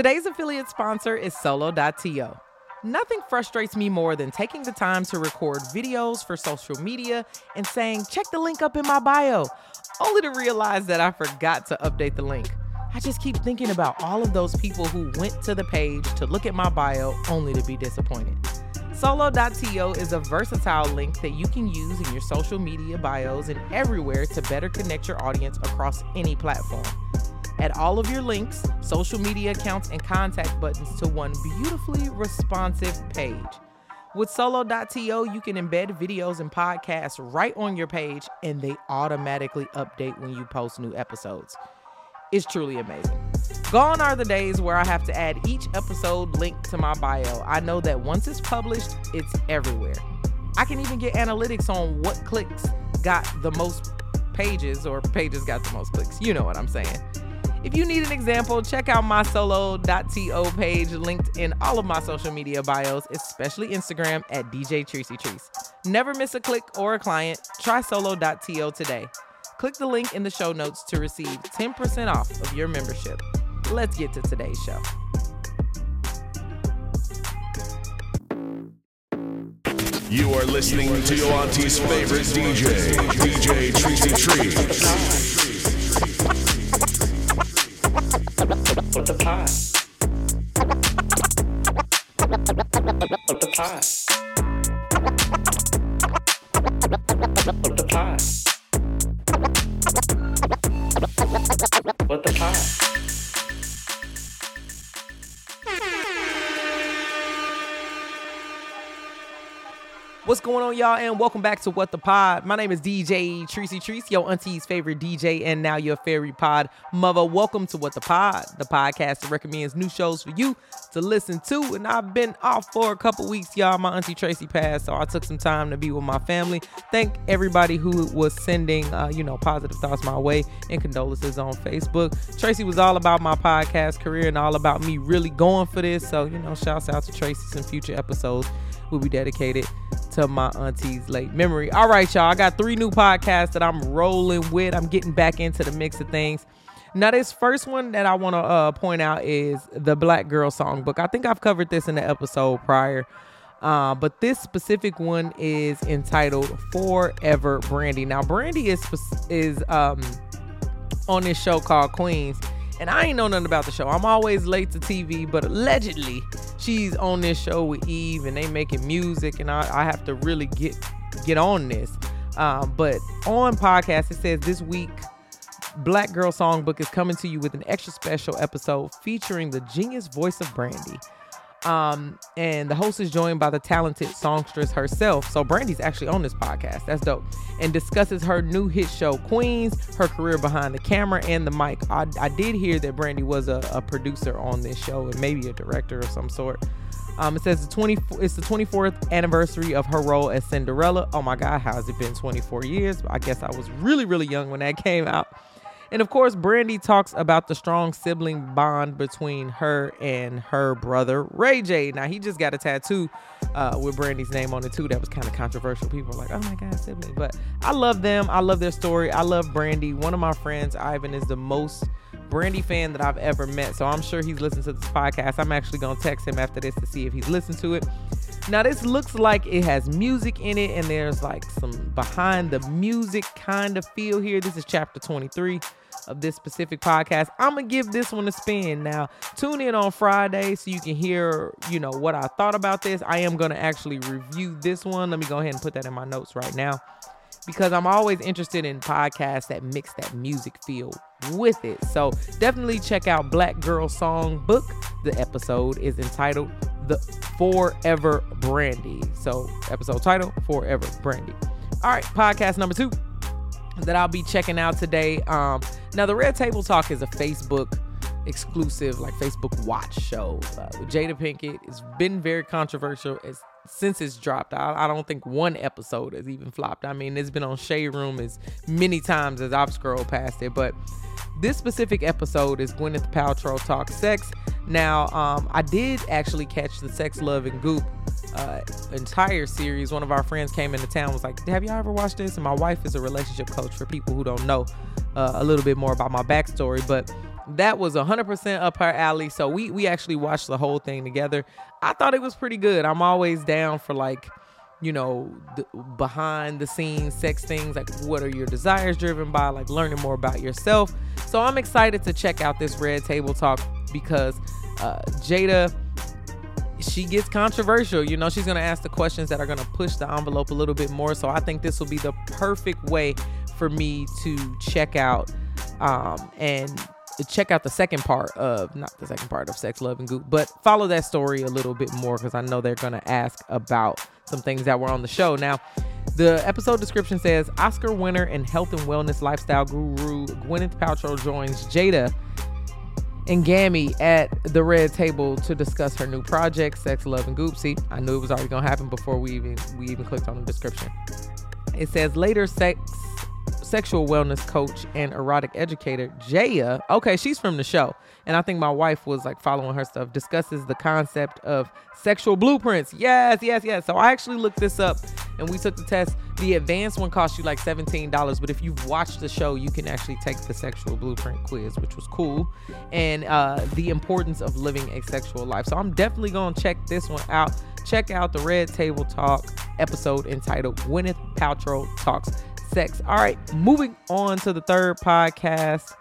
Today's affiliate sponsor is Solo.to. Nothing frustrates me more than taking the time to record videos for social media and saying, check the link up in my bio, only to realize that I forgot to update the link. I just keep thinking about all of those people who went to the page to look at my bio only to be disappointed. Solo.to is a versatile link that you can use in your social media bios and everywhere to better connect your audience across any platform. Add all of your links, social media accounts, and contact buttons to one beautifully responsive page. With Solo.to, you can embed videos and podcasts right on your page, and they automatically update when you post new episodes. It's truly amazing. Gone are the days where I have to add each episode link to my bio. I know that once it's published, it's everywhere. I can even get analytics on what clicks got the most pages or pages got the most clicks. You know what I'm saying. If you need an example, check out my solo.to page linked in all of my social media bios, especially Instagram at DJ Tricey Trice. Never miss a click or a client. Try solo.to today. Click the link in the show notes to receive 10% off of your membership. Let's get to today's show. You are listening to your auntie's favorite DJ, DJ Tricey Trice. The? What the? What the pot? What the pot? What's going on, y'all, and welcome back to What the Pod. My name is DJ Tricey Trice, your auntie's favorite DJ, and now your fairy pod mother. Welcome to What the Pod, the podcast that recommends new shows for you to listen to. And I've been off for a couple weeks, y'all. My auntie Tracy passed, so I took some time to be with my family. Thank everybody who was sending, uh, you know, positive thoughts my way and condolences on Facebook. Tracy was all about my podcast career and all about me really going for this. So, you know, shouts out to Tracy. Some future episodes will be dedicated to my auntie's late memory. All right, y'all. I got three new podcasts that I'm rolling with. I'm getting back into the mix of things. Now, this first one that I want to uh, point out is the Black Girl Songbook. I think I've covered this in the episode prior, uh, but this specific one is entitled "Forever Brandy." Now, Brandy is is um, on this show called Queens, and I ain't know nothing about the show. I'm always late to TV, but allegedly she's on this show with Eve, and they making music, and I, I have to really get get on this. Um, but on podcast, it says this week Black Girl Songbook is coming to you with an extra special episode featuring the genius voice of Brandy. Um, and the host is joined by the talented songstress herself. So Brandy's actually on this podcast. That's dope. And discusses her new hit show, Queens, her career behind the camera and the mic. I, I did hear that Brandy was a, a producer on this show and maybe a director of some sort. Um, it says the 20, it's the 24th anniversary of her role as Cinderella. Oh my God, how has it been 24 years? I guess I was really, really young when that came out. And of course, Brandy talks about the strong sibling bond between her and her brother, Ray J. Now, he just got a tattoo uh, with Brandy's name on it, too. That was kind of controversial. People were like, oh my God, sibling. But I love them. I love their story. I love Brandy. One of my friends, Ivan, is the most Brandy fan that I've ever met. So I'm sure he's listened to this podcast. I'm actually going to text him after this to see if he's listened to it. Now, this looks like it has music in it, and there's like some behind the music kind of feel here. This is chapter 23 of this specific podcast. I'm gonna give this one a spin. Now, tune in on Friday so you can hear, you know, what I thought about this. I am gonna actually review this one. Let me go ahead and put that in my notes right now because I'm always interested in podcasts that mix that music feel with it. So definitely check out Black Girl Song Book. The episode is entitled The Forever Brandy. So episode title Forever Brandy. All right, podcast number two that I'll be checking out today. Um, now the Red Table Talk is a Facebook exclusive, like Facebook Watch show uh, Jada Pinkett. It's been very controversial. It's since it's dropped. I, I, don't think one episode has even flopped. I mean, it's been on Shade Room as many times as I've scrolled past it. But this specific episode is Gwyneth Paltrow talks sex. Now, um, I did actually catch the Sex, Love, and Goop uh, entire series. One of our friends came into town was like, "Have y'all ever watched this?" And my wife is a relationship coach for people who don't know uh, a little bit more about my backstory, but that was 100% up her alley. So we we actually watched the whole thing together. I thought it was pretty good. I'm always down for like, you know, the, behind the scenes sex things. Like, what are your desires driven by? Like, learning more about yourself. So I'm excited to check out this Red Table Talk because uh, Jada she gets controversial. You know, she's going to ask the questions that are going to push the envelope a little bit more. So I think this will be the perfect way for me to check out um, and check out the second part of not the second part of Sex, Love, and Goop, but follow that story a little bit more because I know they're going to ask about some things that were on the show. Now, the episode description says Oscar winner and health and wellness lifestyle guru Gwyneth Paltrow joins Jada and Gammy at the red table to discuss her new project, Sex, Love, and Goop. See, I knew it was already gonna happen before we even we even clicked on the description. It says later sex sexual wellness coach and erotic educator Jaiya. Okay, she's from the show. And I think my wife was like following her stuff, discusses the concept of sexual blueprints. Yes, yes, yes. So I actually looked this up and we took the test. The advanced one costs you like $17, but if you've watched the show, you can actually take the sexual blueprint quiz, which was cool. And uh, the importance of living a sexual life. So I'm definitely going to check this one out. Check out the Red Table Talk episode entitled Gwyneth Paltrow Talks sex. All right, moving on to the third podcast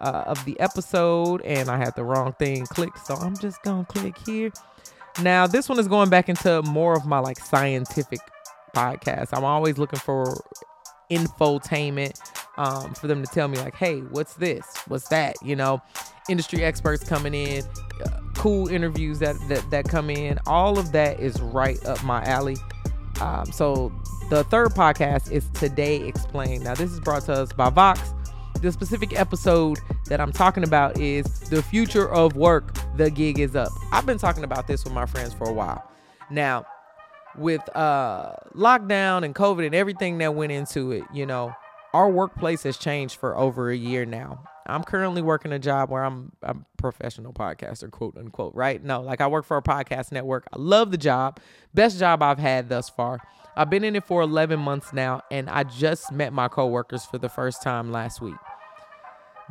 uh, of the episode, and I had the wrong thing clicked, so I'm just gonna click here. Now, this one is going back into more of my like scientific podcast. I'm always looking for infotainment um, for them to tell me like, hey, what's this? What's that? You know, industry experts coming in, uh, cool interviews that, that that come in. All of that is right up my alley. Um, so the third podcast is Today Explained. Now, this is brought to us by Vox. The specific episode that I'm talking about is The Future of Work, The Gig is Up. I've been talking about this with my friends for a while. Now, with uh, lockdown and COVID and everything that went into it, you know, our workplace has changed for over a year now. I'm currently working a job where I'm a professional podcaster, quote unquote, right? No, like I work for a podcast network. I love the job. Best job I've had thus far. I've been in it for 11 months now, and I just met my coworkers for the first time last week.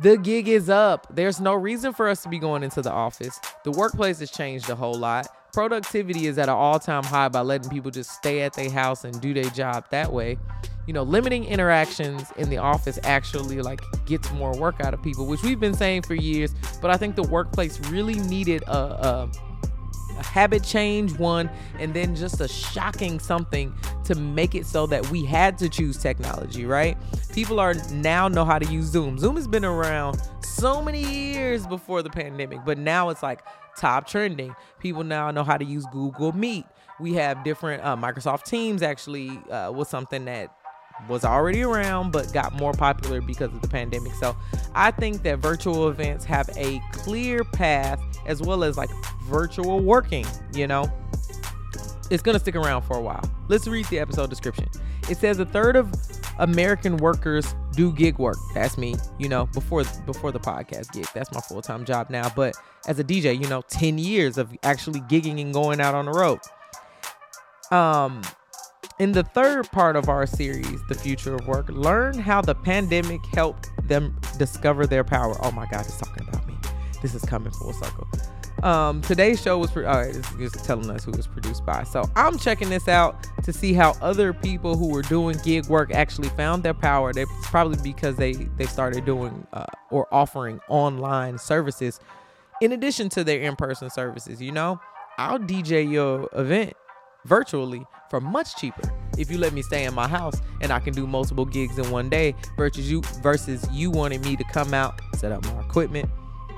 The gig is up. There's no reason for us to be going into the office. The workplace has changed a whole lot. Productivity is at an all time high by letting people just stay at their house and do their job that way. You know, limiting interactions in the office actually like gets more work out of people, which we've been saying for years. But I think the workplace really needed a, a a habit change one and then just a shocking something to make it so that we had to choose technology right people are now know how to use zoom zoom has been around so many years before the pandemic but now it's like top trending people now know how to use google meet we have different uh, microsoft teams actually uh, was something that was already around but got more popular because of the pandemic. So I think that virtual events have a clear path as well as like virtual working, you know. It's to stick around for a while. Let's read the episode description. It says a third of American workers do gig work. That's me, you know, before before the podcast gig. That's my full-time job now, but as a DJ, you know, 10 years of actually gigging and going out on the road. Um in the third part of our series, The Future of Work, learn how the pandemic helped them discover their power. Oh my God, it's talking about me. This is coming full circle. Um, today's show was, it's just telling us who was produced by. So I'm checking this out to see how other people who were doing gig work actually found their power. They, probably because they, they started doing uh, or offering online services in addition to their in person services. You know, I'll DJ your event virtually for much cheaper if you let me stay in my house and I can do multiple gigs in one day versus you versus you wanting me to come out, set up my equipment,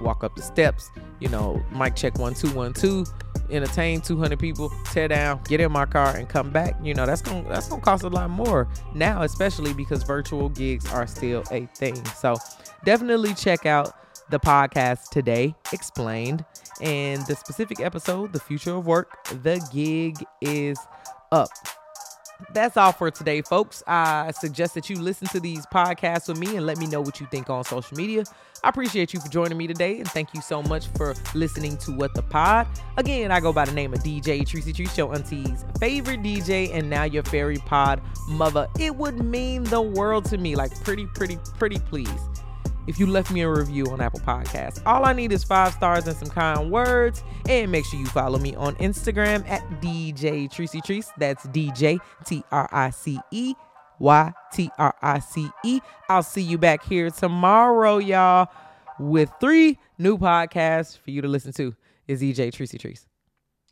walk up the steps, you know, mic check one two one two, entertain 200 people, tear down, get in my car and come back. You know, that's going to that's going to cost a lot more now, especially because virtual gigs are still a thing. So, definitely check out the podcast today explained and the specific episode, The Future of Work, The Gig is Up. That's all for today, folks. I suggest that you listen to these podcasts with me and let me know what you think on social media. I appreciate you for joining me today and thank you so much for listening to What the Pod. Again, I go by the name of DJ Tricey Trice, your auntie's favorite DJ, and now your fairy pod mother. It would mean the world to me. Like, pretty, pretty, pretty please if you left me a review on Apple Podcasts. All I need is five stars and some kind words. And make sure you follow me on Instagram at DJ Tricey Trice. That's DJ T R I C E Y T R I C E. I'll see you back here tomorrow, y'all, with three new podcasts for you to listen to. Is DJ Tricey Trice.